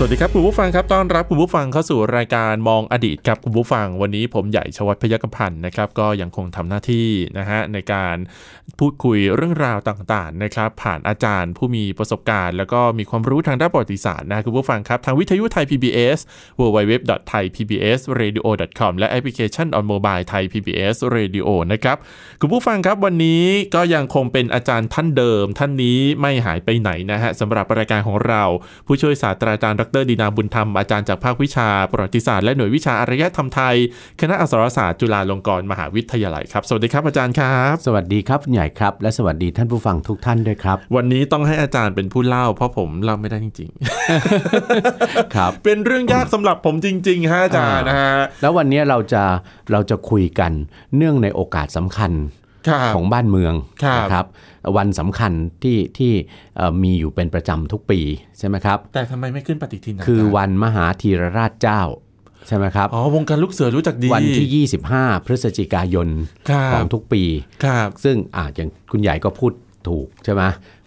สวัสดีครับคุณผู้ฟังครับต้อนรับคุณผู้ฟังเข้าสู่รายการมองอดีตครับคุณผู้ฟังวันนี้ผมใหญ่ชวัฒพยกพันธ์นะครับก็ยังคงทำหน้าที่นะฮะในการพูดคุยเรื่องราวต่างๆนะครับผ่านอาจารย์ผู้มีประสบการณ์ แล้วก็มีความรู้ทางด้านประวัติศาสตร์นะคุณผู้ฟังครับทางวิทยุไทย PBS www.thaipbsradio.com และแอปพลิเคชัน on mobile ไทย PBS Radio นะครับคุณผู้ฟังครับวันนี้ก็ยังคงเป็นอาจารย์ท่านเดิม ท่านนี้ไม่หายไปไหนนะฮะสำหรับรายการของเราผู้ช่วยศาสตราจารย์ดรดีนาบุญธรรม อาจารย์จากภาควิชา ประวัติศาสตร์และหน่วยวิชาอารยธรรมไทย คณะอักษรศาสตร์จุฬาลงกรณ์มหาวิทยาลัยครับ สวัสดีครับอาจารย์ครับ สวัสดีครับใหญ่ครับ และสวัสดีท่านผู้ฟังทุกท่านด้วยครับ วันนี้ต้องให้อาจารย์เป็นผู้เล่า เพราะผมเล่าไม่ได้จริงๆครับเป็นเรื่องยากสำหรับผมจริงๆฮะอาจารย์นะฮะแล้ววันนี้เราจะเราจะคุยกันเนื่องในโอกาสสำคัญของบ้านเมืองนะครับ วันสำคัญที่ที่มีอยู่เป็นประจำทุกปีใช่ไหมครับ แต่ทำไมไม่ขึ้นปฏิทินคือวันมหาธีรราชเจ้าใช่ไหมครับ อ๋อ วงการลูกเสือรู้จักดี วันที่ 25 พฤศจิกายนของทุกปี ครับ ซึ่งอาจอย่างคุณใหญ่ก็พูดถูกใช่ไหม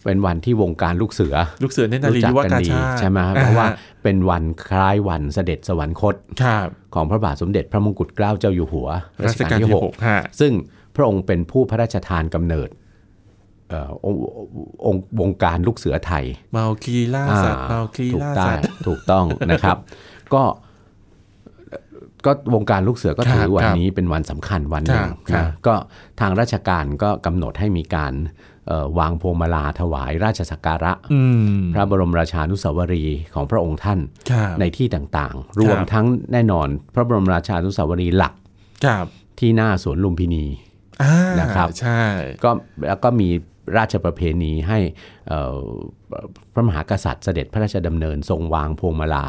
เป็นวันที่วงการลูกเสือ ลูกเสือเนตรนารียุวกาชาใช่ไหมเพราะว่าเป็นวันคล้ายวันเสด็จสวรรคตของพระบาทสมเด็จพระมงกุฎเกล้าเจ้าอยู่หัวรัชกาลที่ 6 ซึ่งพระองค์เป็นผู้พระราชทานกำเนิด องค์วงการลูกเสือไทย เมาคีล่าสัตว์เมาคีล่าสัตว์ถูกต้องนะครับ ก็ก็วงการลูกเสือก็ถือวันนี้เป็นวันสำคัญวันหนึ่งนะก็ทางราชการก็กำหนดให้มีการวางพวงมาลาถวายราชสักการะ พระบรมราชานุสาวรีย์ของพระองค์ท่านในที่ต่างๆ รวมทั้งแน่นอนพระบรมราชานุสาวรีย์หลักที่หน้าสวนลุมพินีนะครับใช่ก็แล้วก็มี ราชประเพณีให้พระมหากษัตริย์เสด็จพระราชดำเนินทรงวางพวงมาลา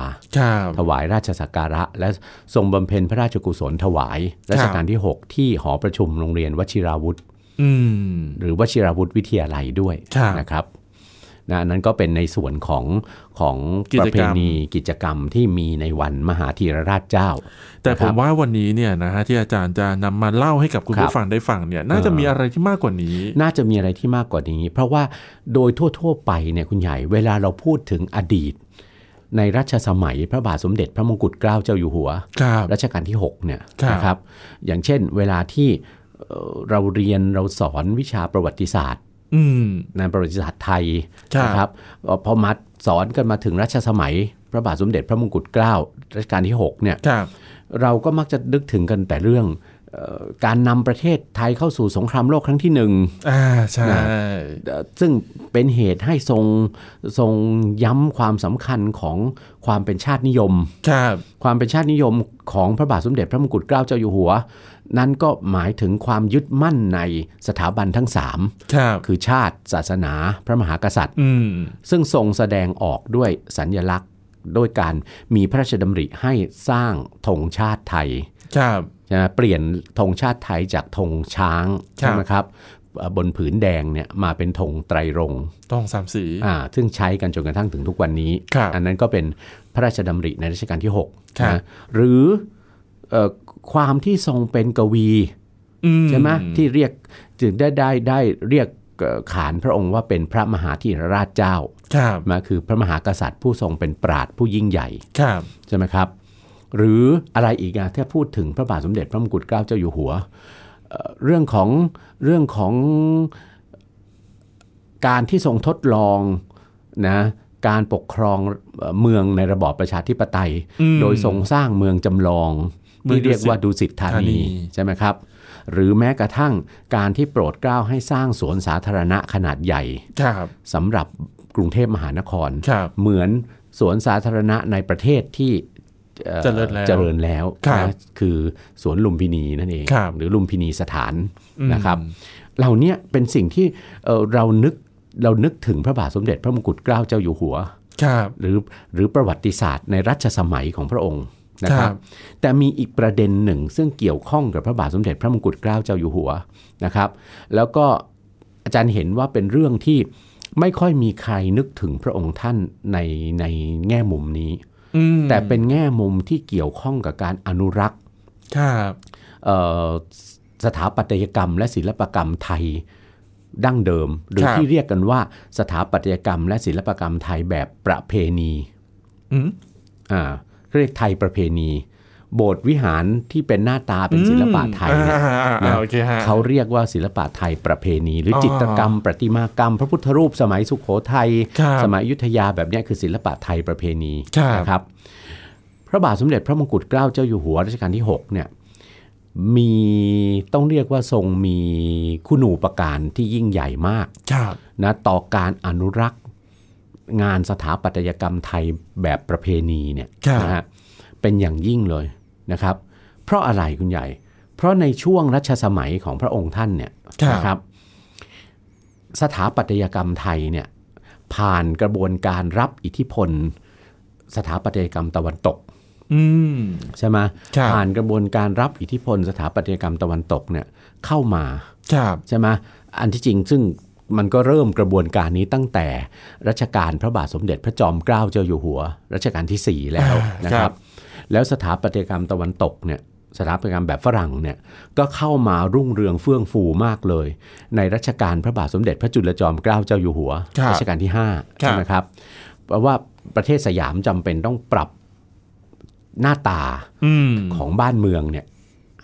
ถวายราชสักการะ และทรงบำเพ็ญพระราชกุศลถวายรัชกาลที่ 6 ที่หอประชุมโรงเรียนวชิราวุธหรือวชิราวุธวิทยาลัยด้วยนะครับ นะนั้นก็เป็นในส่วนของของประเพณีกิจกรรมที่มีในวันมหาธีรราชเจ้า แต่ผมว่าวันนี้เนี่ยนะฮะที่อาจารย์จะนำมาเล่าให้กับคุณผู้ฟังได้ฟังเนี่ยน่าจะมีอะไรที่มากกว่านี้ น่าจะมีอะไรที่มากกว่านี้ เพราะว่าโดยทั่ว ๆ ไปเนี่ยคุณใหญ่เวลาเราพูดถึงอดีต ในรัชสมัยพระบาทสมเด็จพระมงกุฎเกล้าเจ้าอยู่หัวรัชกาลที่6เนี่ยนะครับ อย่างเช่น เวลาที่เราเรียนเราสอนวิชาประวัติศาสตร์ ในประวัติศาสตร์ไทยนะครับพอมาสอนกันมาถึงรัชสมัย พระบาทสมเด็จพระมงกุฎเกล้ารัชกาลที่6เนี่ยเราก็มักจะนึกถึงกันแต่เรื่องการนำประเทศไทยเข้าสู่สงครามโลกครั้งที่หนึ่งอ่าใช่ซึ่งเป็นเหตุให้ทรงทรงย้ำความสำคัญของความเป็นชาตินิยม ครับ ความเป็นชาตินิยมของพระบาทสมเด็จพระมงกุฎเกล้าเจ้าอยู่หัว นั่นก็หมายถึงความยึดมั่นในสถาบันทั้งสามคือชาติศาสนาพระมหากษัตริย์ซึ่งทรงแสดงออกด้วยสัญญลักษณ์ด้วยการมีพระราชดำริให้สร้างธงชาติไทยจะเปลี่ยนธงชาติไทยจากธงช้างใช่ไหมครับบนผืนแดงเนี่ยมาเป็นธงไตรรงธงสามสีอ่าซึ่งใช้กันจนกระทั่งถึงทุกวันนี้ อันนั้นก็เป็นพระราชดำริในรัชกาลที่6นะหรือ ความที่ทรงเป็นกวีใช่ไหมที่เรียกจึงได้ได้ได้เรียกขานพระองค์ว่าเป็นพระมหาธีรราชเจ้ามาคือพระมหากษัตริย์ผู้ทรงเป็นปราดผู้ยิ่งใหญ่ใช่ไหมครับ หรืออะไรอีกอะถ้าพูดถึงพระบาทสมเด็จพระมงกุฎเกล้าเจ้าอยู่หัว เรื่องของเรื่องของการที่ทรงทดลองนะการปกครองเมืองในระบอบประชาธิปไตย โดยทรงสร้างเมืองจำลอง ที่เรียกว่าดูสิทธานีใช่ไหมครับ หรือแม้กระทั่งการที่โปรดเกล้าให้สร้างสวนสาธารณะขนาดใหญ่สำหรับกรุงเทพมหานครเหมือนสวนสาธารณะในประเทศที่เจริญแล้วเจริญแล้วนะคือสวนลุมพินีนั่นเอง หรือลุมพินีสถานนะครับเหล่านี้เป็นสิ่งที่เรานึกเรานึกถึงพระบาทสมเด็จพระมงกุฎเกล้าเจ้าอยู่หัวหรือหรือประวัติศาสตร์ในรัชสมัยของพระองค์ นะครับ แต่มีอีกประเด็นหนึ่ง ซึ่งเกี่ยวข้องกับพระบาทสมเด็จพระมงกุฎเกล้าเจ้าอยู่หัวนะครับ แล้วก็อาจารย์เห็นว่าเป็นเรื่องที่ไม่ค่อยมีใครนึกถึงพระองค์ท่านในในแง่มุมนี้อืมแต่เป็นแง่มุมที่เกี่ยวข้องกับการอนุรักษ์ครับเอ่อสถาปัตยกรรม และศิลปกรรมไทยดั้งเดิม หรือที่เรียกกันว่าสถาปัตยกรรม และศิลปกรรมไทยแบบประเพณีอืมอ่า เรียกไทยประเพณี โบสถ์วิหารที่เป็นหน้าตาเป็นศิลปะไทยเนี่ยอ่าอ่าอ่านะโอเคฮะเขาเรียกว่าศิลปะไทยประเพณี หรือออจิตรกรรม ประติมากรรม พระพุทธรูปสมัยสุขโขทัยครับสมัยอยุธยาแบบเนี้ยคือศิลปะไทยประเพณีครับนะครับพระบาทสมเด็จพระมงกุฎเกล้าเจ้าอยู่หัวรัชกาลที่6เนี่ยมีต้องเรียกว่าทรงมีคุณูปการที่ยิ่งใหญ่มากครับนะต่อการอนุรักษ์ งานสถาปัตยกรรมไทยแบบประเพณีเนี่ยครับนะฮะเป็นอย่างยิ่งเลยนะครับ เพราะอะไรคุณใหญ่ เพราะในช่วงรัชสมัยของพระองค์ท่านเนี่ยครับนะครับ สถาปัตยกรรมไทยเนี่ยผ่านกระบวนการรับอิทธิพล สถาปัตยกรรมตะวันตกอืมใช่ไหมครับผ่านกระบวนการรับอิทธิพล สถาปัตยกรรมตะวันตกเนี่ยเข้ามาครับใช่ไหมอันที่จริงซึ่ง มันก็เริ่มกระบวนการนี้ตั้งแต่รัชกาลพระบาทสมเด็จพระจอมเกล้าเจ้าอยู่หัว รัชกาลที่ 4 แล้วอ่านนะคครัรับบแล้วสถาปัตยกรรมตะวันตกเนี่ยสถาปัตยกรรมแบบฝรั่งเนี่ยก็เข้ามารุ่งเรืองเฟื่องฟูมากเลย ในรัชกาลพระบาทสมเด็จพระจุลจอมเกล้าเจ้าอยู่หัวครับรัชกาลที่ครั5บใช่ไหมครับเพราะว่าประเทศสยามจำเป็นต้องปรับหน้าตาอืมของบ้านเมืองเนี่ย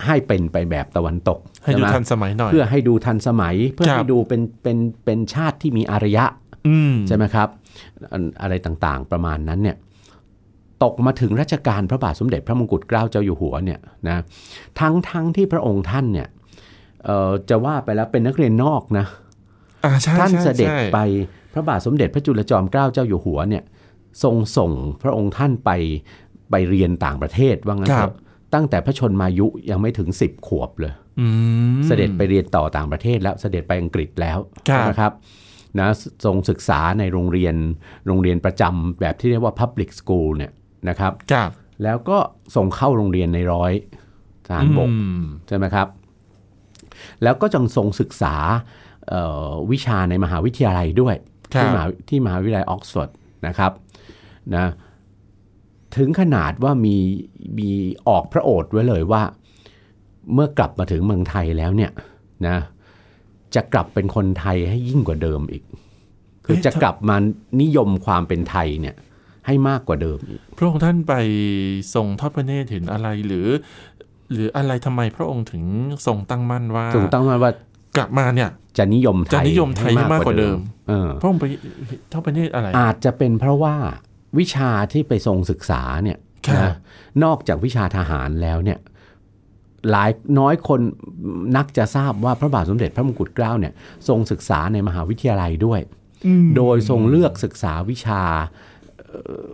ให้เป็นไปแบบตะวันตกให้ดูช่ไมทันสมัยหน่อย เพื่อให้ดูทันสมัย เพื่อครับให้ดูเป็นเป็นเป็นชาติที่มีอารยะอืมใช่ไหมครับอันอะไรต่างๆประมาณนั้นเนี่ยตกมาถึงรัชกาลพระบาทสมเด็จพระมงกุฎเกล้าเจ้าอยู่หัวเนี่ยนะทั้งทั้งที่พระองค์ท่านเนี่ยเอ่อจะว่าไปแล้วเป็นนักเรียนนอกนะอ่าใช่ท่านใช่เสด็จใช่ไปพระบาทสมเด็จพระจุลจอมเกล้าเจ้าอยู่หัวเนี่ยทรงส่งพระองค์ท่านไปไปเรียนต่างประเทศว่างั้นคเถรับอะ ตั้งแต่พระชนมายุยังไม่ถึง 10 ขวบเลยอืมเสด็จไปเรียนต่อต่างประเทศแล้วเสด็จไปอังกฤษแล้วครับนะครับนะทรงศึกษาในโรงเรียนโรงเรียนประจำแบบที่เรียกว่า Public School เนี่ยนะครับครับแล้วก็ส่งเข้าโรงเรียนในร้อยทหารบกอืมใช่ไหมครับ แล้วก็จังทรงศึกษาเอ่อวิชาในมหาวิทยาลัยด้วยครับที่มหาที่มหาวิทยาลัยออกซฟอร์ดนะครับนะ ถึงขนาดว่ามีมีออกพระโอษฐ์ไว้เลยว่า เมื่อกลับมาถึงเมืองไทยแล้วเนี่ยนะจะกลับเป็นคนไทยให้ยิ่งกว่าเดิมอีก คือจะกลับมานิยมความเป็นไทยเนี่ยให้มากกว่าเดิมอีกพระองค์ท่านไปทรงทอดพระเนตรเห็นอะไรหรือ หรืออะไรทำไมพระองค์ถึงทรงตั้งมั่นว่าถูกต้องไหมว่ากลับมาเนี่ยจะนิยมไทยจะนิยมไทยให้มากกว่าเดิมเออพระองค์ไปทอดพระเนตรอะไร อาจจะเป็นเพราะว่า วิชาที่ไปทรงศึกษาเนี่ยครับนะนอกจากวิชาทหารแล้วเนี่ยหลายน้อยคนนักจะทราบว่าพระบาทสมเด็จพระมงกุฎเกล้าเนี่ยทรงศึกษาในมหาวิทยาลัยด้วย โดยทรงเลือกศึกษาวิชาเอ่อ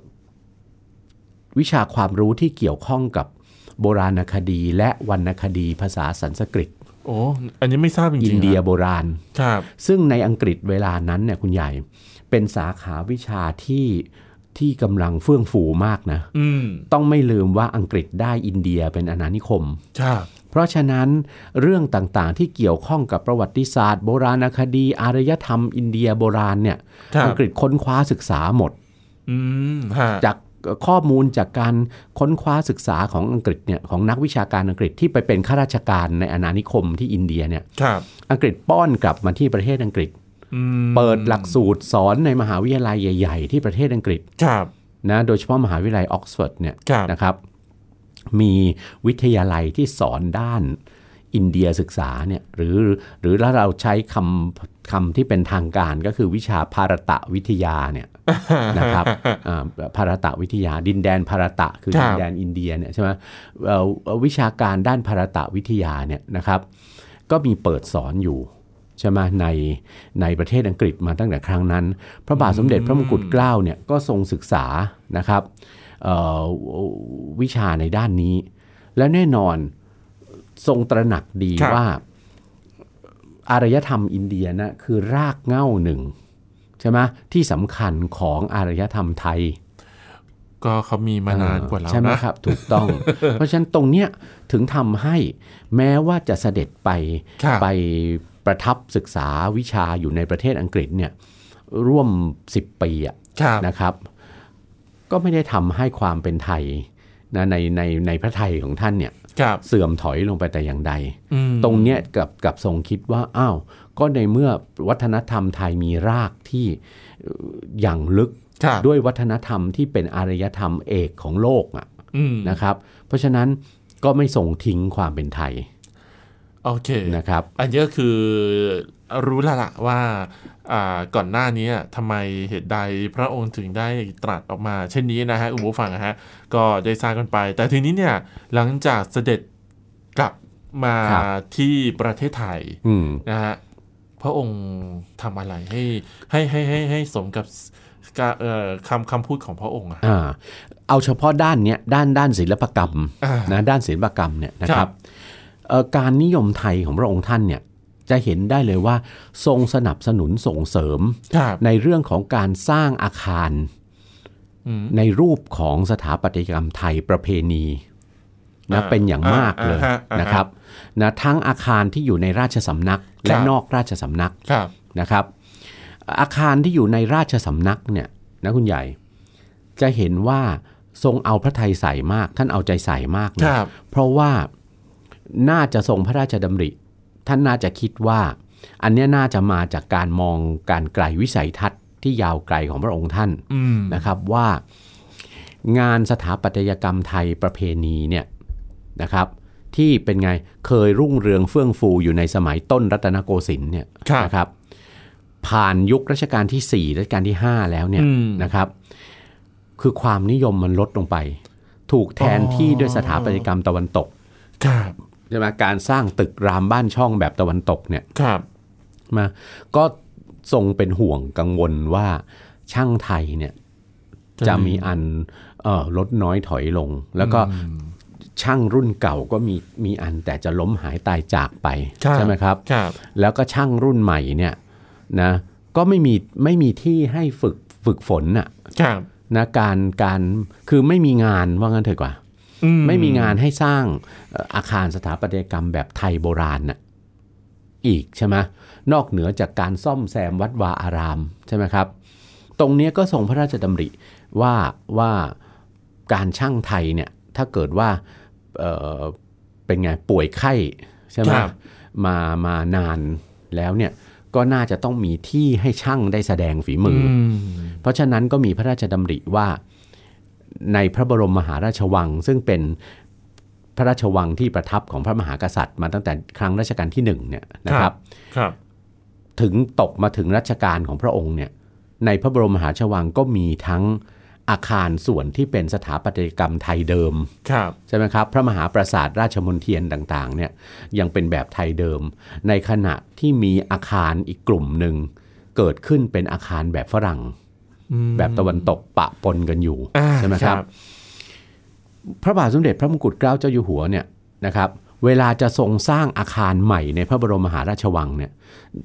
วิชาความรู้ที่เกี่ยวข้องกับโบราณคดี และวรรณคดีภาษาสันสกฤตโอ้อันนี้ไม่ทราบจริงๆอินเดียนะโบราณครับซึ่งในอังกฤษเวลานั้นเนี่ยคุณใหญ่เป็นสาขาวิชาที่ ที่กำลังเฟื่องฟูมากนะอืมต้องไม่ลืมว่าอังกฤษได้อินเดียเป็นอาณานิคมครับเพราะฉะนั้นเรื่องต่างๆที่เกี่ยวข้องกับประวัติศาสตร์ โบราณคดีอารยธรรม อินเดียโบราณเนี่ยครับอังกฤษค้นคว้าศึกษาหมดอืมฮะจากข้อมูลจากการค้นคว้าศึกษาของอังกฤษเนี่ยของนักวิชาการอังกฤษที่ไปเป็นข้าราชการในอาณานิคมที่อินเดียเนี่ยครับอังกฤษป้อนกลับมาที่ประเทศอังกฤษอืม เปิดหลักสูตรสอนในมหาวิทยาลัยใหญ่ ๆ ที่ประเทศอังกฤษครับนะโดยเฉพาะมหาวิทยาลัยออกซฟอร์ดเนี่ยครับนะครับมีวิทยาลัยที่สอนด้านอินเดียศึกษาเนี่ยหรือหรือถ้าเราใช้คำคำที่เป็นทางการก็คือวิชาภารตะวิทยาเนี่ยนะครับอ่าภารตะวิทยา ดินแดนภารตะคือครับดินแดนอินเดียเนี่ยใช่ไหมเอ่อวิชาการด้านภารตะวิทยาเนี่ยนะครับ ก็มีเปิดสอนอยู่ ใช่ไหมในในประเทศอังกฤษมาตั้งแต่ครั้งนั้น พระบาทสมเด็จพระมงกุฎเกล้าเนี่ยก็ทรงศึกษานะครับเอ่อวิชาในด้านนี้ และแน่นอนทรงตระหนักดีครับว่าอารยธรรมอินเดียนะคือรากเหง้าหนึ่งใช่ไหมที่สำคัญของอารยธรรมไทย ก็เขามีมานานกว่าเราใช่ไหมนะครับ ถูกต้อง เพราะฉะนั้นตรงเนี้ยถึงทำให้แม้ว่าจะเสด็จไปครับไป ประทับศึกษาวิชาอยู่ในประเทศอังกฤษเนี่ยร่วม 10 ปีอะนะครับ ก็ไม่ได้ทำให้ความเป็นไทยนะในในในพระไทยของท่านเนี่ยเสื่อมถอยลงไปแต่อย่างใด ตรงเนี้ยกับกับทรงคิดว่าอ้าวก็ในเมื่อวัฒนธรรมไทยมีรากที่อย่างลึกด้วยวัฒนธรรมที่เป็นอารยธรรมเอกของโลกอะนะครับ เพราะฉะนั้นก็ไม่ส่งทิ้งความเป็นไทย โอเคนะครับ อันนี้ก็คือรู้แล้วล่ะว่าก่อนหน้านี้ทำไมเหตุใดพระองค์ถึงได้ตรัสออกมา เช่นนี้นะฮะอุโบฟังนะฮะก็ได้ทราบกันไป แต่ทีนี้เนี่ยหลังจากเสด็จกลับมาที่ประเทศไทยนะฮะพระองค์ทำอะไรให้ให้ให้ให้ให้สมกับคำคำพูดของพระองค์อะเอาเฉพาะด้านเนี้ยด้านด้านศิลปกรรมนะด้านศิลปกรรมเนี่ยนะครับ การนิยมไทยของพระองค์ท่านเนี่ยจะเห็นได้เลยว่าทรงสนับสนุนส่งเสริม ในเรื่องของการสร้างอาคาร ในรูปของสถาปัตยกรรมไทยประเพณีนะเป็นอย่างมากเลยนะครับนะทั้งอาคารที่อยู่ในราชสำนักและนอกราชสำนักนะครับ อาคารที่อยู่ในราชสำนักเนี่ยนะคุณใหญ่ จะเห็นว่าทรงเอาพระไทยใส่มาก ท่านเอาใจใส่มากนะเพราะว่า น่าจะทรงพระราชดำริ ท่านน่าจะคิดว่า อันนี้น่าจะมาจากการมองการไกลวิสัยทัศน์ที่ยาวไกลของพระองค์ท่านนะครับว่างานสถาปัตยกรรมไทยประเพณีเนี่ยนะครับที่เป็นไงเคยรุ่งเรืองเฟื่องฟูอยู่ในสมัยต้นรัตนโกสินทร์เนี่ยนะครับผ่านยุครัชกาลที่4รัชกาลที่ 5 แล้วเนี่ยนะครับ คือความนิยมมันลดลงไป ถูกแทนที่ด้วยสถาปัตยกรรมตะวันตกใช่ไหมการสร้างตึกรามบ้านช่องแบบตะวันตกเนี่ยครับมาก็ทรงเป็นห่วงกังวลว่าช่างไทยเนี่ยจะมีอันเออลดน้อยถอยลง แล้วก็ช่างรุ่นเก่าก็มีมีอันแต่จะล้มหายตายจากไปใช่ไหมครับรบแล้วก็ช่างรุ่นใหม่เนี่ยนะก็ไม่มีไม่มีที่ให้ฝึกฝึกฝนน่ะนะการการคือไม่มีงานว่างั้นเถอะกว่า ไม่มีงานให้สร้างอาคารสถาปัตยกรรมแบบไทยโบราณน่ะอีกใช่ไหมนอกเหนือจากการซ่อมแซมวัดวาอารามใช่ไหมครับ ตรงนี้ก็ทรงพระราชดำริว่าว่าการช่างไทยเนี่ยถ้าเกิดว่าเเป็นไงป่วยไข้ใช่ไหมมามานานแล้วเนี่ยก็น่าจะต้องมีที่ให้ช่างได้แสดงฝีมือ เพราะฉะนั้นก็มีพระราชดำริว่า ในพระบรมมหาราชวัง ซึ่งเป็นพระราชวังที่ประทับของพระมหากษัตริย์ มาตั้งแต่ครั้งรัชกาลที่หนึ่งเนี่ยนะครับครับ ถึงตกมาถึงรัชกาลของพระองค์เนี่ยในพระบรมมหาราชวังก็มีทั้งอาคารส่วนที่เป็นสถาปัตยกรรมไทยเดิมใช่ไหมครับ พระมหาปราสาทราชมนเทียนต่างๆเนี่ยยังเป็นแบบไทยเดิม ในขณะที่มีอาคารอีกกลุ่มหนึ่งเกิดขึ้นเป็นอาคารแบบฝรั่ง แบบตะวันตกปะปนกันอยู่ใช่ไหมครับ พระบาทสมเด็จพระมงกุฎเกล้าเจ้าอยู่หัวเนี่ยนะครับ เวลาจะทรงสร้างอาคารใหม่ในพระบรมมหาราชวังเนี่ย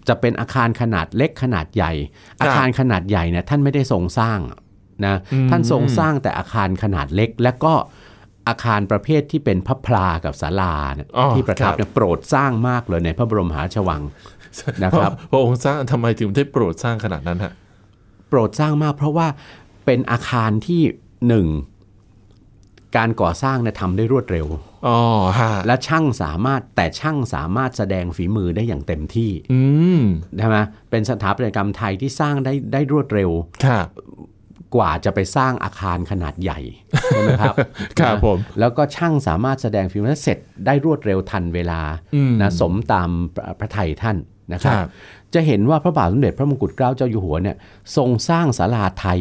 จะเป็นอาคารขนาดเล็กขนาดใหญ่ อาคารขนาดใหญ่เนี่ยท่านไม่ได้ทรงสร้างนะท่านทรงสร้างแต่อาคารขนาดเล็กและก็อาคารประเภทที่เป็นพระพลากับศาลาที่ประทับเนี่ยโปรดสร้างมากเลยในพระบรมมหาราชวังนะครับพระองค์สร้างทำไมถึงได้โปรดสร้างขนาดนั้นฮะ โปรดสร้างมาก เพราะว่าเป็นอาคารที่หนึ่งการก่อสร้างเนี่ยทำได้รวดเร็วอ๋อฮะและช่างสามารถแต่ช่างสามารถแสดงฝีมือได้อย่างเต็มที่อืมใช่ไหมเป็นสถาปัตยกรรมไทยที่สร้างได้ได้รวดเร็วครับกว่าจะไปสร้างอาคารขนาดใหญ่ใช่ไหมครับครับผมแล้วก็ช่างสามารถแสดงฝีมือเสร็จได้รวดเร็วทันเวลานะสมตามพระไทยท่านนะครับ จะเห็นว่าพระบาทสมเด็จพระมงกุฎเกล้าเจ้าอยู่หัวเนี่ยทรงสร้างศาลาไทย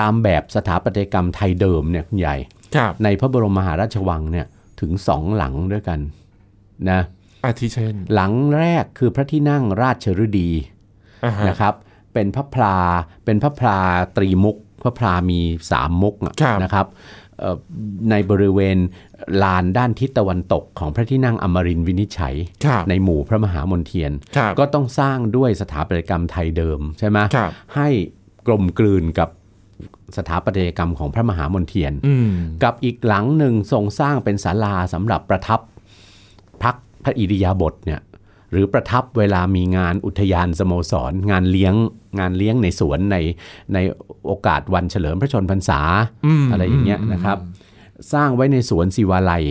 ตามแบบสถาปัตยกรรมไทยเดิมเนี่ยคุณใหญ่ในพระบรมมหาราชวังเนี่ยถึงสองหลังด้วยกันนะอาทิเช่น หลังแรกคือพระที่นั่งราชฤดีนะครับเป็นพระพลาเป็นพระพลาตรีมุกพระพลามีสามมุกนะครับ ในบริเวณลานด้านทิศตะวันตกของพระที่นั่งอมรินวินิจฉัย ในหมู่พระมหามนเทียน ก็ต้องสร้างด้วยสถาปัตยกรรมไทยเดิมใช่ไหมให้กลมกลืนกับสถาปัตยกรรมของพระมหามนเทียน กับอีกหลังหนึ่งทรงสร้างเป็นศาลาสำหรับประทับพักพระอิริยาบถเนี่ยหรือประทับเวลามีงานอุทยานสโมสรงานเลี้ยง งานเลี้ยงในสวนในในโอกาสวันเฉลิมพระชนพรรษามอะไรอย่างเงี้ยนะครับ สร้างไว้ในสวนศิวาลัย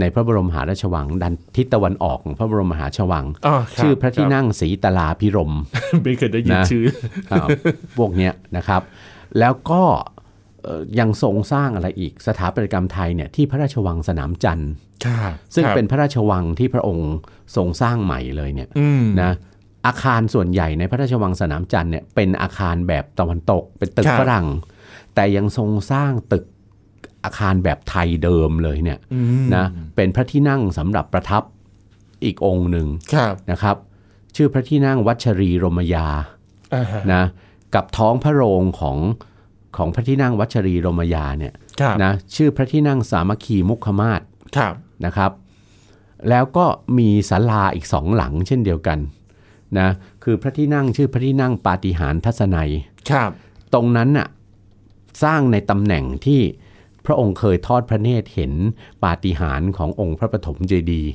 ในพระบรมมหาราชวังดันทิศตะวันออกของพระบรมมหาราชวังอ๋อครับชื่อพระที่นั่งศรีตลาพิรมครับไม่เคยได้ยินนะชื่อครับพวกเนี้ยนะครับ แล้วก็เอ่อยังทรงสร้างอะไรอีกสถาปัตยกรรมไทยเนี่ยที่พระราชวังสนามจันทร์ครับซึ่งครับเป็นพระราชวังที่พระองค์ทรงสร้างใหม่เลยเนี่ยอืมนะ อาคารส่วนใหญ่ในพระราชวังสนามจันทร์เนี่ยเป็นอาคารแบบตะวันตก เป็นตึกครับฝรั่ง แต่ยังทรงสร้างตึกอาคารแบบไทยเดิมเลยเนี่ยอืมนะเป็นพระที่นั่งสำหรับประทับอีกองค์หนึ่งครับนะครับ ชื่อพระที่นั่งวัชรีรมยาอ่าฮะนะกับท้องพระโรงของของพระที่นั่งวัชรีรมยาเนี่ยครับนะชื่อพระที่นั่งสามัคคีมุขมาศครับนะครับ แล้วก็มีศาลาอีกสองหลังเช่นเดียวกัน นะคือพระที่นั่งชื่อพระที่นั่งปาฏิหาริย์ทัศนัยครับ ตรงนั้นน่ะสร้างในตำแหน่งที่พระองค์เคยทอดพระเนตรเห็นปาฏิหาริย์ขององค์พระปฐมเจดีย์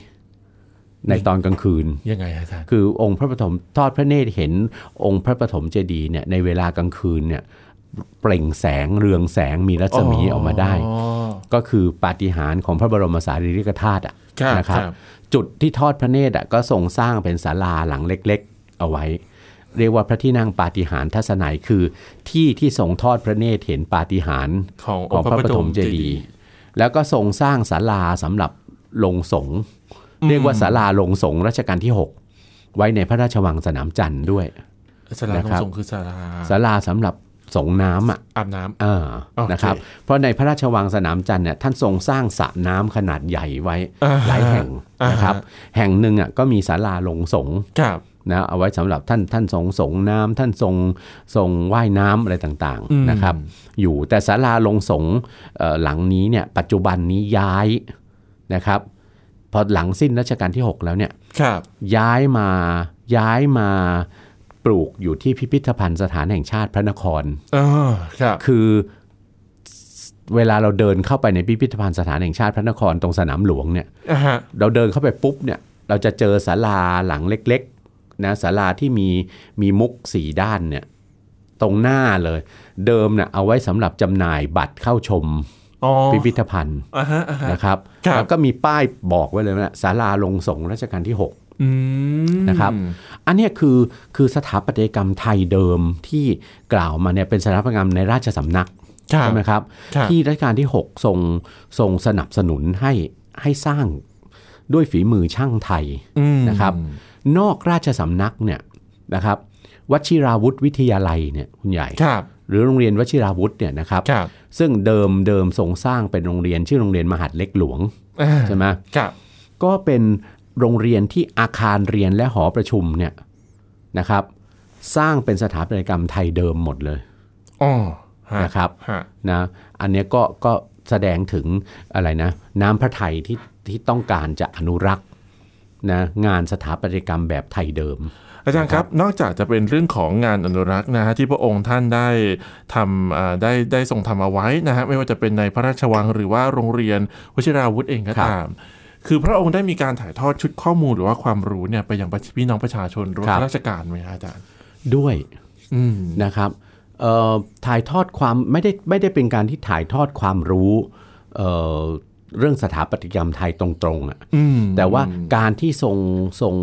ในตอนกลางคืนยังไงอาจารย์คือองค์พระปฐมทอดพระเนตรเห็นองค์พระปฐมเจดีย์เนี่ยในเวลากลางคืนเนี่ยเปล่งแสงเรืองแสงมีรัศมีออกมาได้อ๋อก็คือปาฏิหาริย์ของพระบรมสารีริกธาตุอะครับ นะครับครับ จุดที่ทอดพระเนตรอะก็ทรงสร้างเป็นศาลาหลังเล็กๆ เอาไว้ เรียกว่าพระที่นั่งปาฏิหาริย์ทัศนัยคือที่ที่ทรงทอดพระเนตรเห็นปาฏิหาริย์ของของพระปฐมเจดีย์แล้วก็ทรงสร้างศาลาสำหรับลงสงฆ์เรียกว่าศาลาลงสงฆ์รัชกาลที่ 6 ไว้ในพระราชวังสนามจันทร์ด้วยสารานะครับทรงคือสาราศาลาสำหรับ สงน้ำอะอาบน้ำเออโอเคนะครับ เพราะในพระราชวังสนามจันทร์เนี่ยท่านทรงสร้างสระน้ำขนาดใหญ่ไว้อ่าฮะหลายแห่งอ่าฮะนะครับ แห่งหนึ่งอะก็มีศาลาลงสงฆ์ครับนะเอาไว้สำหรับท่านท่านทรงสงน้ำท่านทรงทรงว่ายน้ำอะไรต่างอืมๆนะครับ อยู่แต่ศาลาลงสงฆ์เอ่อหลังนี้เนี่ยปัจจุบันนี้ย้ายนะครับ พอหลังสิ้นรัชกาลที่ 6 แล้วเนี่ยครับย้ายมาย้ายมา ปลูกอยู่ที่พิพิธภัณฑ์สถานแห่งชาติพระนครอ๋อครับคือเวลาเราเดินเข้าไปในพิพิธภัณฑ์สถานแห่งชาติพระนครตรงสนามหลวงเนี่ยอ่าฮะเราเดินเข้าไปปุ๊บเนี่ยเราจะเจอศาลาหลังเล็กๆนะศาลาที่มีมีมุกสี่ด้านเนี่ยตรงหน้าเลย เดิมเนี่ยเอาไว้สำหรับจำหน่ายบัตรเข้าชมอ๋อพิพิธภัณฑ์อ่าฮะอ่าฮะนะครับครับแล้วก็มีป้ายบอกไว้เลยว่าศาลาลงสงฆ์รัชกาลที่6อืม นะครับ อันเนี้ยคือคือสถาปัตยกรรมไทยเดิมที่กล่าวมาเนี่ยเป็นสถาปัตยกรรมในราชสำนักครับใช่ไหมครับครับ ที่รัชกาลที่ 6 ทรงทรงสนับสนุนให้ให้สร้างด้วยฝีมือช่างไทยอืมนะครับ นอกราชสำนักเนี่ยนะครับวชิราวุธวิทยาลัยเนี่ยคุณใหญ่ครับหรือโรงเรียนวชิราวุธเนี่ยนะครับครับ ซึ่งเดิมเดิมทรงสร้างเป็นโรงเรียนชื่อโรงเรียนมหัดเล็กหลวงอ่าใช่ไหมครับก็เป็น โรงเรียนที่อาคารเรียนและหอประชุมเนี่ยนะครับ สร้างเป็นสถาปัตยกรรมไทยเดิมหมดเลยอ๋อฮะนะครับฮะนะอันเนี้ยก็ก็แสดงถึงอะไรนะน้ำพระไทยที่ที่ต้องการจะอนุรักษ์นะงานสถาปัตยกรรมแบบไทยเดิม อาจารย์ครับ นอกจากจะเป็นเรื่องของงานอนุรักษ์นะฮะที่พระองค์ท่านได้ทำอ่าได้ได้ทรงทำเอาไว้นะฮะไม่ว่าจะเป็นในพระราชวังหรือว่าโรงเรียนวชิราวุธเองก็ครับตาม คือพระองค์ได้มีการถ่ายทอดชุดข้อมูลหรือว่าความรู้เนี่ยไปยังพี่น้องประชาชนรวมครับข้าราชการไหมฮะอาจารย์ ด้วยอืมนะครับเอ่อถ่ายทอดความไม่ได้ไม่ได้เป็นการที่ถ่ายทอดความรู้เอ่อเรื่องสถาปัตยกรรมไทยตรงๆอะอืมแต่ว่าการที่ทรงทรง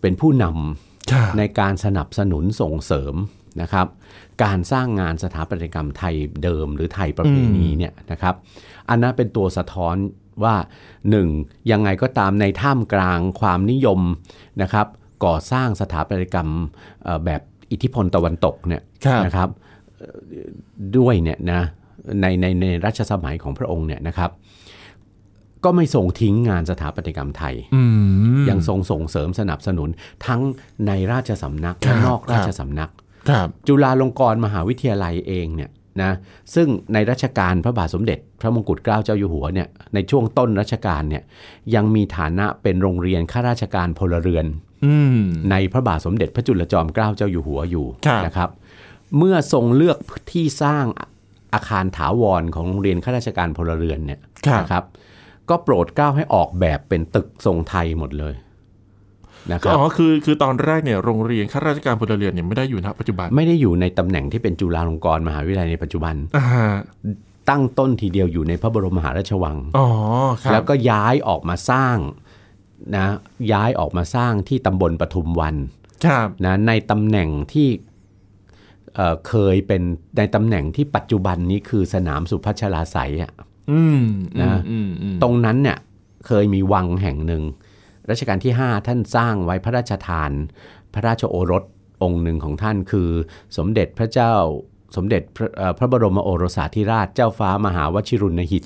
เป็นผู้นำครับในการสนับสนุนส่งเสริมนะครับ การสร้างงานสถาปัตยกรรมไทยเดิมหรือไทยประเพณีเนี่ยนะครับ อันนั้นเป็นตัวสะท้อน ว่าหนึ่งยังไงก็ตามในท่ามกลางความนิยมนะครับก่อสร้างสถาปัตยกรรมเอ่อแบบอิทธิพลตะวันตกเนี่ยครับนะครับเอ่อด้วยเนี่ยนะในในในรัชสมัยของพระองค์เนี่ยนะครับ ก็ไม่ส่งทิ้งงานสถาปัตยกรรมไทยอืมยังทรงส่งเสริมสนับสนุนทั้งในราชสำนักครัและบนอกราคชรับสำนักครับจุฬาลงกรณ์มหาวิทยาลัยเองเนี่ย นะซึ่งในรัชกาลพระบาทสมเด็จ พระมงกุฎเกล้าเจ้าอยู่หัวเนี่ยในช่วงต้นรัชกาลเนี่ยยังมีฐานะเป็นโรงเรียนข้าราชการพลเรือนอืมในพระบาทสมเด็จพระจุลจอมเกล้าเจ้าอยู่หัวอยู่ครับนะครับ เมื่อทรงเลือกที่สร้างอาคารถาวรของโรงเรียนข้าราชการพลเรือนเนี่ยครับนะครับ ก็โปรดเกล้าให้ออกแบบเป็นตึกทรงไทยหมดเลย นะครับอ๋อคือคือตอนแรกเนี่ยโรงเรียนข้าราชการพลเรือนเนี่ยไม่ได้อยู่ณปัจจุบันไม่ได้อยู่ในตำแหน่งที่เป็นจุฬาลงกรณ์มหาวิทยาลัยในปัจจุบันอ่าฮะตั้งต้นทีเดียวอยู่ในพระบรมมหาราชวังอ๋อครับแล้วก็ย้ายออกมาสร้างนะย้ายออกมาสร้างที่ตำบลปทุมวันครับนะในตำแหน่งที่เอ่อเคยเป็นในตำแหน่งที่ปัจจุบันนี้คือสนามสุพัชราไสยอะอืมนะอืมอืมตรงนั้นเนี่ยเคยมีวังแห่งหนึ่ง รัชกาลที่ 5 ท่านสร้างไว้พระราชทาน พระราชโอรสองค์หนึ่งของท่านคือ สมเด็จพระเจ้าสมเด็จพระเอ่อพระบรมโอรสาธิราชเจ้าฟ้ามหาวชิรุณหิต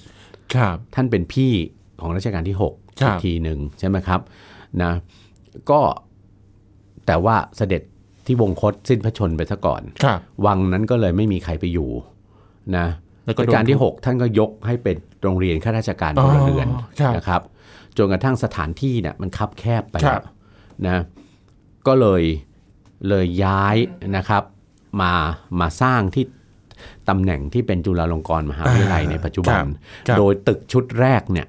ครับ ท่านเป็นพี่ของรัชกาลที่6ครัอีบกทีหนึ่งใช่ไหมครับนะก็แต่ว่าเสด็จที่วงคตสิ้นพระชนม์ไปซะก่อนครับวังนั้นก็เลยไม่มีใครไปอยู่นะแล้วก็รัชโดนกาลที่ 6 ท่านก็ยกให้เป็นโรงเรียนข้าราชการพลเรือนอ๋อครับนะครับ จนกระทั่งสถานที่เนี่ยมันคับแคบไปครับนะก็เลยเลยย้ายนะครับมามาสร้างที่ตำแหน่งที่เป็นจุฬาลงกรณ์มหาวิทยาลัยในปัจจุบันครับโดยตึกชุดแรกเนี่ย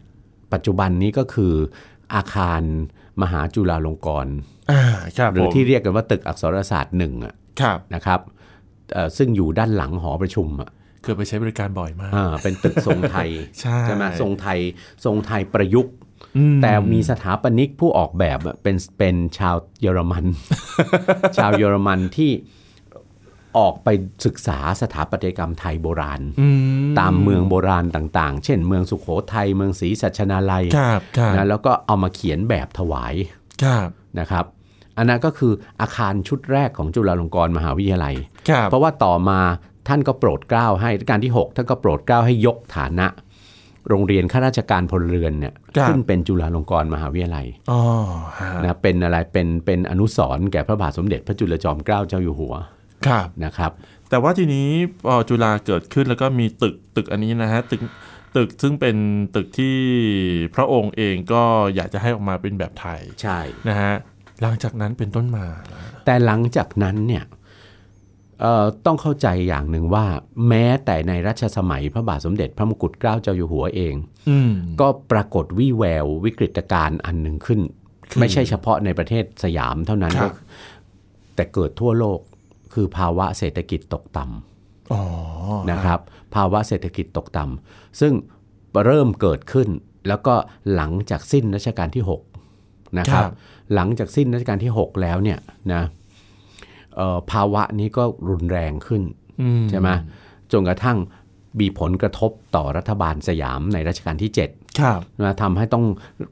ปัจจุบันนี้ก็คืออาคารมหาจุฬาลงกรณ์อ่าครับหรือผมที่เรียกกันว่าตึกอักษรศาสตร์หนึ่งอะครับนะครับเอ่อซึ่งอยู่ด้านหลังหอประชุมอะเคยไปใช้บริการบ่อยมากอ่าเป็นตึกทรงไทยใช่ไหมทรงไทยทรงไทยประยุกต์อืม แต่มีสถาปนิกผู้ออกแบบอะเป็นเป็นชาวเยอรมัน ชาวเยอรมันที่ออกไปศึกษาสถาปัตยกรรมไทยโบราณอืตามเมืองโบราณต่างๆ เช่น เมืองสุขโขทัยเมืองศรีสัชนาลัยครับครับนะแล้วก็เอามาเขียนแบบถวายครับนะครับอันนั้นก็คืออาคารชุดแรกของจุฬาลงกรณ์มหาวิทยาลัยครับเพราะว่าต่อมาท่านก็โปรดเกล้าให้รัชกาลที่ 6 ท่านก็โปรดเกล้าให้ยกฐานะ โรงเรียนข้าราชการพลเรือนเนี่ยขึ้นเป็นจุฬาลงกรณ์มหาวิทยาลัยอ๋อฮะนะเป็นอะไรเป็นเป็นอนุสรณ์แก่พระบาทสมเด็จพระจุลจอมเกล้าเจ้าอยู่หัวครับนะครับ แต่ว่าทีนี้พอจุฬาเกิดขึ้นแล้วก็มีตึกตึกอันนี้นะฮะตึกตึกซึ่งเป็นตึกที่พระองค์เองก็อยากจะให้ออกมาเป็นแบบไทยใช่นะฮะหลังจากนั้นเป็นต้นมา แต่หลังจากนั้นเนี่ยเอ่อ ต้องเข้าใจอย่างหนึ่งว่า แม้แต่ในรัชสมัยพระบาทสมเด็จพระมงกุฎเกล้าเจ้าอยู่หัวเองอืมก็ปรากฏวิแวววิกฤตการณ์อันหนึ่งขึ้นคือไม่ใช่เฉพาะในประเทศสยามเท่านั้นครัก็บแต่เกิดทั่วโลกคือภาวะเศรษฐกิจตกต่ำอ๋อนะครับ ภาวะเศรษฐกิจตกต่ำซึ่งเริ่มเกิดขึ้น แล้วก็หลังจากสิ้นรัชกาลที่ 6 นะครับ หลังจากสิ้นรัชกาลที่ 6 แล้วเนี่ยนะเอ่อ ภาวะนี้ก็รุนแรงขึ้นอืมใช่ไหมจนกระทั่งมีผลกระทบต่อรัฐบาลสยามในรัชกาลที่ 7 ครับนะทำให้ต้อง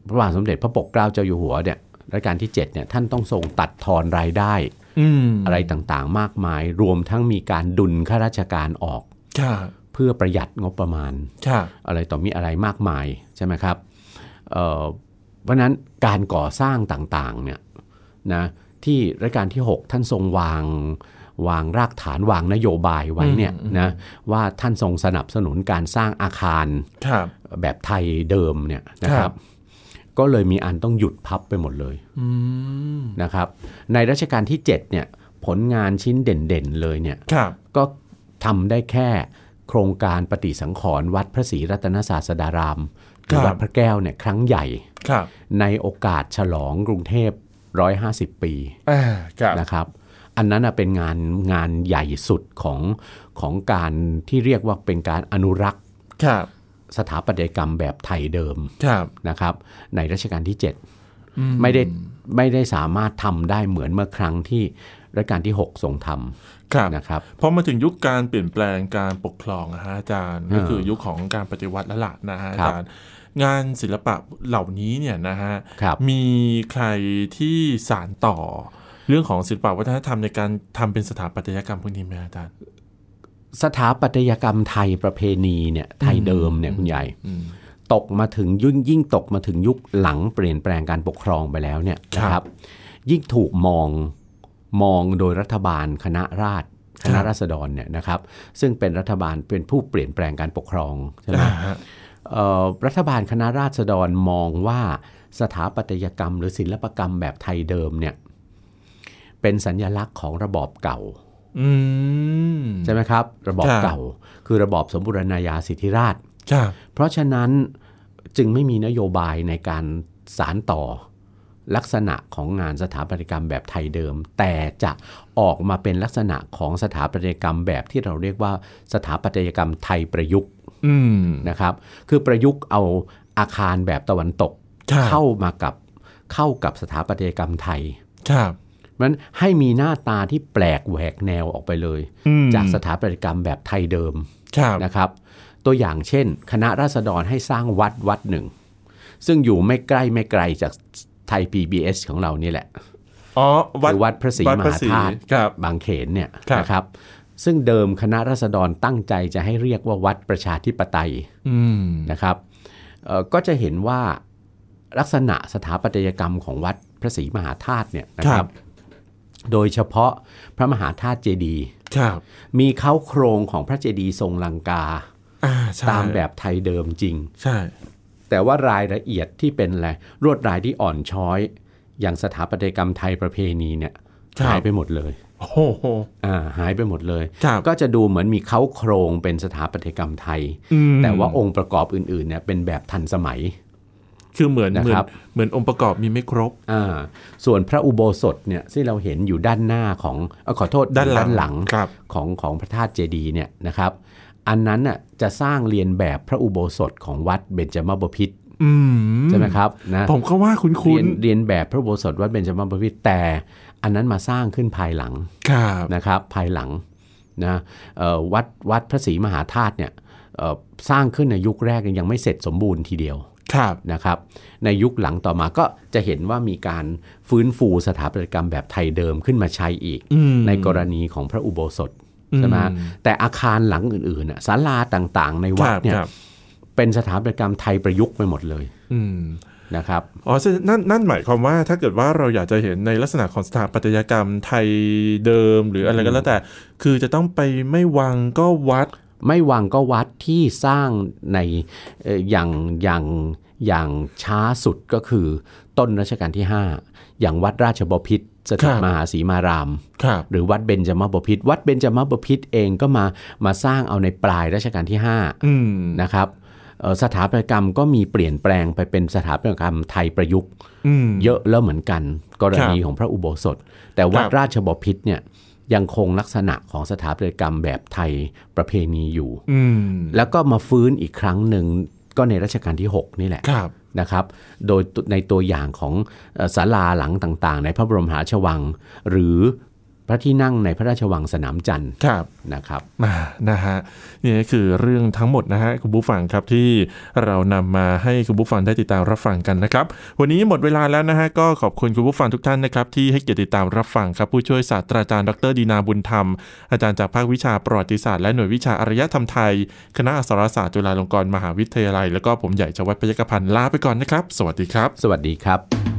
พระบาทสมเด็จพระปกเกล้าเจ้าอยู่หัวเนี่ยรัชกาลที่ 7 เนี่ยท่านต้องส่งตัดทอนรายได้อืมอะไรต่างๆ มากมาย รวมทั้งมีการดุลข้าราชการออกครับเพื่อประหยัดงบประมาณครับอะไรต่อมีอะไรมากมายใช่ไหมครับเอ่อเพราะฉะนั้นการก่อสร้างต่างๆเนี่ยนะ ที่รัชกาลที่ 6 ท่านทรงวางวางรากฐานวางนโยบายไว้เนี่ยนะว่าท่านทรงสนับสนุนการสร้างอาคารครับแบบไทยเดิมเนี่ยนะคครัรับบก็เลยมีอันต้องหยุดพับไปหมดเลยอืมนะครับ ในรัชกาลที่ 7 เนี่ย ผลงานชิ้นเด่นๆเลยเนี่ยครับก็ทำได้แค่โครงการปฏิสังขรณ์วัดพระศรีรัตนศาสดารามหรือวัดพระแก้วเนี่ยครั้งใหญ่ครับในโอกาสฉลองกรุงเทพ 150 ปีอ่าครับนะครับ อันนั้นน่ะเป็นงานงานใหญ่สุดของของการที่เรียกว่าเป็นการอนุรักษ์ครับสถาปัตยกรรมแบบไทยเดิมครับนะครับ ในรัชกาลที่อื7ไม่ได้ไม่ได้สามารถทำได้เหมือนเมื่อครั้งที่รัชกาลที่ 6 ทรงทครับำนะครับพอมาถึงยุคการเปลี่ยนแปลงการปกครองนะฮะอาจารย์เออก็คือยุคของการปฏิวัติแล้วล่ะนะฮะอาครับจารย์ งานศิลปะเหล่านี้เนี่ยนะฮะครับมีใครที่สารต่อเรื่องของศิลปะวัฒนธรรมในการทำเป็นสถาปัตยกรรมพวกนี้ไหมอาจารย์สถาปัตยกรรมไทยประเพณีเนี่ยไทยเดิมเนี่ยคุณใหญ่อืมตกมาถึงยิ่งยิ่งตกมาถึงยุคหลังเปลี่ยนแปลงการปกครองไปแล้วเนี่ยครับนะครับ ยิ่งถูกมองมองโดยรัฐบาลคณะราษฎรคณะราษฎรเนี่ยนะครับ ซึ่งเป็นรัฐบาลเป็นผู้เปลี่ยนแปลงการปกครองใช่ไหมอ่าฮะเอ่อ รัฐบาลคณะราษฎรมองว่าสถาปัตยกรรม หรือศิลปกรรมแบบไทยเดิมเนี่ยเป็นสัญญลักษณ์ของระบอบเก่าอืมใช่ไหมครับ ระบอบครับเก่า คือระบอบสมบูรณาญาสิทธิราชครับเพราะฉะนั้นจึงไม่มีนโยบายในการสารต่อ ลักษณะของงานสถาปัตยกรรมแบบไทยเดิม แต่จะออกมาเป็นลักษณะของสถาปัตยกรรมแบบที่เราเรียกว่าสถาปัตยกรรมไทยประยุกต์นะครับ คือประยุกต์เอาอาคารแบบตะวันตกเข้ามากับเข้ากับสถาปัตยกรรมไทยครับมันให้มีหน้าตาที่แปลกแหวกแนวออกไปเลย จากสถาปัตยกรรมแบบไทยเดิมนะครับ ตัวอย่างเช่น คณะราษฎรให้สร้างวัดวัดหนึ่ง ซึ่งอยู่ไม่ใกล้ไม่ไกลจาก ไทย PBS ของเรานี่แหละอ๋อวัดวัดพระศรีมหาธาตุบางเขนเนี่ยนะครับ ซึ่งเดิมคณะราษฎรตั้งใจจะให้เรียกว่าวัดประชาธิปไตยนะครับก็จะเห็นว่าลักษณะสถาปัตยกรรมของวัดพระศรีมหาธาตุเนี่ยนะครับ โดยเฉพาะพระมหาธาตุเจดีย์มีเขาโครงของพระเจดีย์ทรงลังกาตามแบบไทยเดิมจริง ใช่ แต่ว่ารายละเอียดที่เป็นอะไรรวดลายที่อ่อนช้อย อย่างสถาปัตยกรรมไทยประเพณีเนี่ยหายไปหมดเลยโอ้โหอ่าหายไปหมดเลย ก็จะดูเหมือนมีเขาโครงเป็นสถาปัตยกรรมไทย แต่ว่าองค์ประกอบอื่นๆเนี่ยเป็นแบบทันสมัย คือเหมือนนะครับเหมือนองค์ประกอบมีไม่ครบอ่าส่วนพระอุโบสถเนี่ยที่เราเห็นอยู่ด้านหน้าของอขอโทษด้านหลังหลังของของพระธาตุเจดีย์เนี่ยนะครับ อันนั้นน่ะจะสร้างเรียนแบบพระอุโบสถของวัดเบญจมบพิตรใช่ไหมครับนะผมก็ว่าคุณคุณเรียนแบบพระอุโบสถวัดเบญจมบพิตรแต่ อันนั้นมาสร้างขึ้นภายหลังนะครับ ภายหลังนะวัดวัดพระศรีมหาธาตุเนี่ยสร้างขึ้นในยุคแรกยังไม่เสร็จสมบูรณ์ทีเดียวนะครับ ในยุคหลังต่อมาก็จะเห็นว่ามีการฟื้นฟูสถาปัตยกรรมแบบไทยเดิมขึ้นมาใช้อีก ในกรณีของพระอุโบสถ ใช่ไหมแต่อาคารหลังอื่นๆศาลาต่างๆ ในวัดเนี่ยเป็นสถาปัตยกรรมไทยประยุกต์ไปหมดเลยนะครับอ๋อนั่นนั่นหมายความว่าถ้าเกิดว่าเราอยากจะเห็นในลักษณะของสถาปัตยกรรมไทยเดิมหรืออะไรก็แล้วแต่ คือจะต้องไปไม่วังก็วัด ไม่วังก็วัดที่สร้างในอย่างอย่างอย่างช้าสุดก็คือต้นรัชกาลที่ 5 อย่างวัดราชบพิตร สถิตมหาศรีมารามหรือวัดเบญจมบพิตรวัดเบญจมบพิตรเองก็มามาสร้างเอาในปลายรัชกาลที่5นะครับสถาปัตยกรรมก็มีเปลี่ยนแปลงไปเป็นสถาปัตยกรรมไทยประยุกต์เยอะแล้วเหมือนกัน กรณีของพระอุโบสถ แต่วัดราชบพิตรเนี่ยยังคงลักษณะของสถาปัตยกรรมแบบไทยประเพณีอยู่แล้วก็มาฟื้นอีกครั้งหนึ่งก็ในรัชกาลที่ 6 นี่แหละ นะครับ โดยในตัวอย่างของศาลาหลังต่างๆ ในพระบรมหาชวัง หรือ พระที่นั่งในพระราชวังสนามจันทร์นะครับมานะฮะนี่คือเรื่องทั้งหมดนะฮะคุณผู้ฟังครับที่เรานำมาให้คุณผู้ฟังได้ติดตามรับฟังกันนะครับ วันนี้หมดเวลาแล้วนะฮะก็ขอบคุณคุณผู้ฟังทุกท่านนะครับที่ให้เกียรติติดตามรับฟังครับผู้ช่วยศาสตราจารย์ดรดีนาบุญธรรม อาจารย์จากภาควิชาประวัติศาสตร์และหน่วยวิชาอารยธรรมไทย คณะอักษรศาสตร์จุฬาลงกรณ์มหาวิทยาลัย แล้วก็ผมใหญ่ชวัฒน์พยกพันธ์ลาไปก่อนนะครับ สวัสดีครับ สวัสดีครับติด